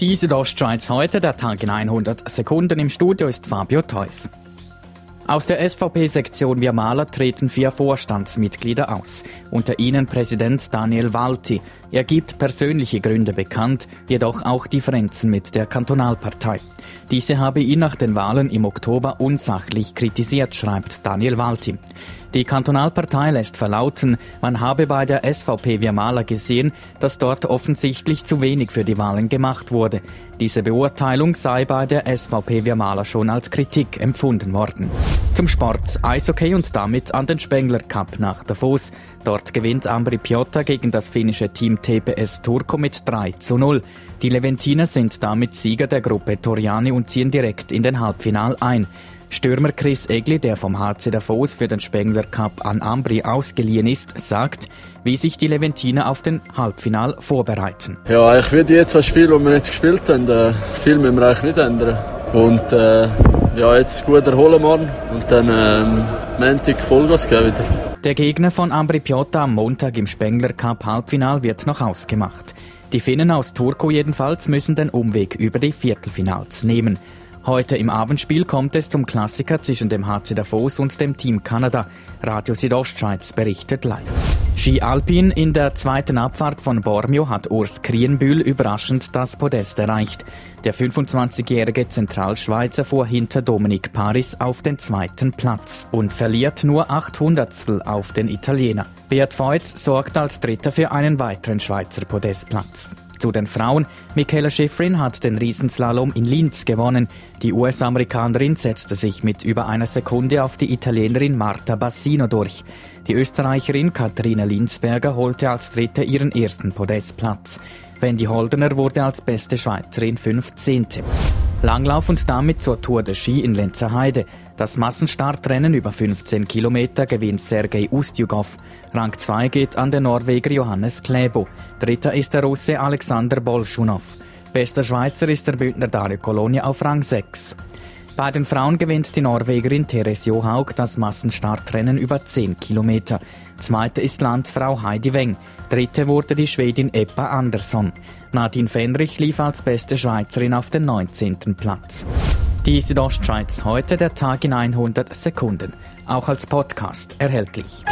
Die Südostschweiz heute, der Tag in 100 Sekunden. Im Studio ist Fabio Theus. Aus der SVP-Sektion Wirmaler treten vier Vorstandsmitglieder aus. Unter ihnen Präsident Daniel Walti. Er gibt persönliche Gründe bekannt, jedoch auch Differenzen mit der Kantonalpartei. Diese habe ihn nach den Wahlen im Oktober unsachlich kritisiert, schreibt Daniel Walti. Die Kantonalpartei lässt verlauten, man habe bei der SVP Wirmaler gesehen, dass dort offensichtlich zu wenig für die Wahlen gemacht wurde. Diese Beurteilung sei bei der SVP Wirmaler schon als Kritik empfunden worden. Zum Sport Eishockey und damit an den Spengler Cup nach Davos. Dort gewinnt Ambri Piotta gegen das finnische Team TPS Turco mit 3 zu 0. Die Leventiner sind damit Sieger der Gruppe Toriani und ziehen direkt in den Halbfinal ein. Stürmer Chris Egli, der vom HC Davos für den Spengler Cup an Ambri ausgeliehen ist, sagt, wie sich die Leventiner auf den Halbfinal vorbereiten. Ja, eigentlich wie die zwei Spiele, die wir jetzt gespielt haben, äh, viel müssen wir eigentlich nicht ändern. Und äh, ja, jetzt gut erholen morgen und dann ähm, Montag Vollgas geben wieder. Der Gegner von Ambri Piotta am Montag im Spengler Cup Halbfinal wird noch ausgemacht. Die Finnen aus Turku jedenfalls müssen den Umweg über die Viertelfinals nehmen. Heute im Abendspiel kommt es zum Klassiker zwischen dem HC Davos und dem Team Kanada. Radio Südostschweiz berichtet live. Ski Alpin in der zweiten Abfahrt von Bormio hat Urs Krienbühl überraschend das Podest erreicht. Der 25-jährige Zentralschweizer fuhr hinter Dominik Paris auf den zweiten Platz und verliert nur acht Hundertstel auf den Italiener. Beat Feutz sorgt als Dritter für einen weiteren Schweizer Podestplatz. Zu den Frauen. Michaela Schifrin hat den Riesenslalom in Linz gewonnen. Die US-Amerikanerin setzte sich mit über einer Sekunde auf die Italienerin Marta Bassino durch. Die Österreicherin Katharina Linsberger holte als Dritte ihren ersten Podestplatz. Wendy Holdener wurde als beste Schweizerin 15. Langlauf und damit zur Tour de Ski in Lenzerheide. Das Massenstartrennen über 15 Kilometer gewinnt Sergei Ustjugov. Rang 2 geht an den Norweger Johannes Klebo. Dritter ist der Russe Alexander Bolschunow. Bester Schweizer ist der Bündner Dario Colonia auf Rang 6. Bei den Frauen gewinnt die Norwegerin Therese Johaug das Massenstartrennen über 10 Kilometer. Zweite ist Landsfrau Heidi Weng. Dritte wurde die Schwedin Eppa Andersson. Nadine Fenrich lief als beste Schweizerin auf den 19. Platz. Die Südostschweiz heute der Tag in 100 Sekunden. Auch als Podcast erhältlich.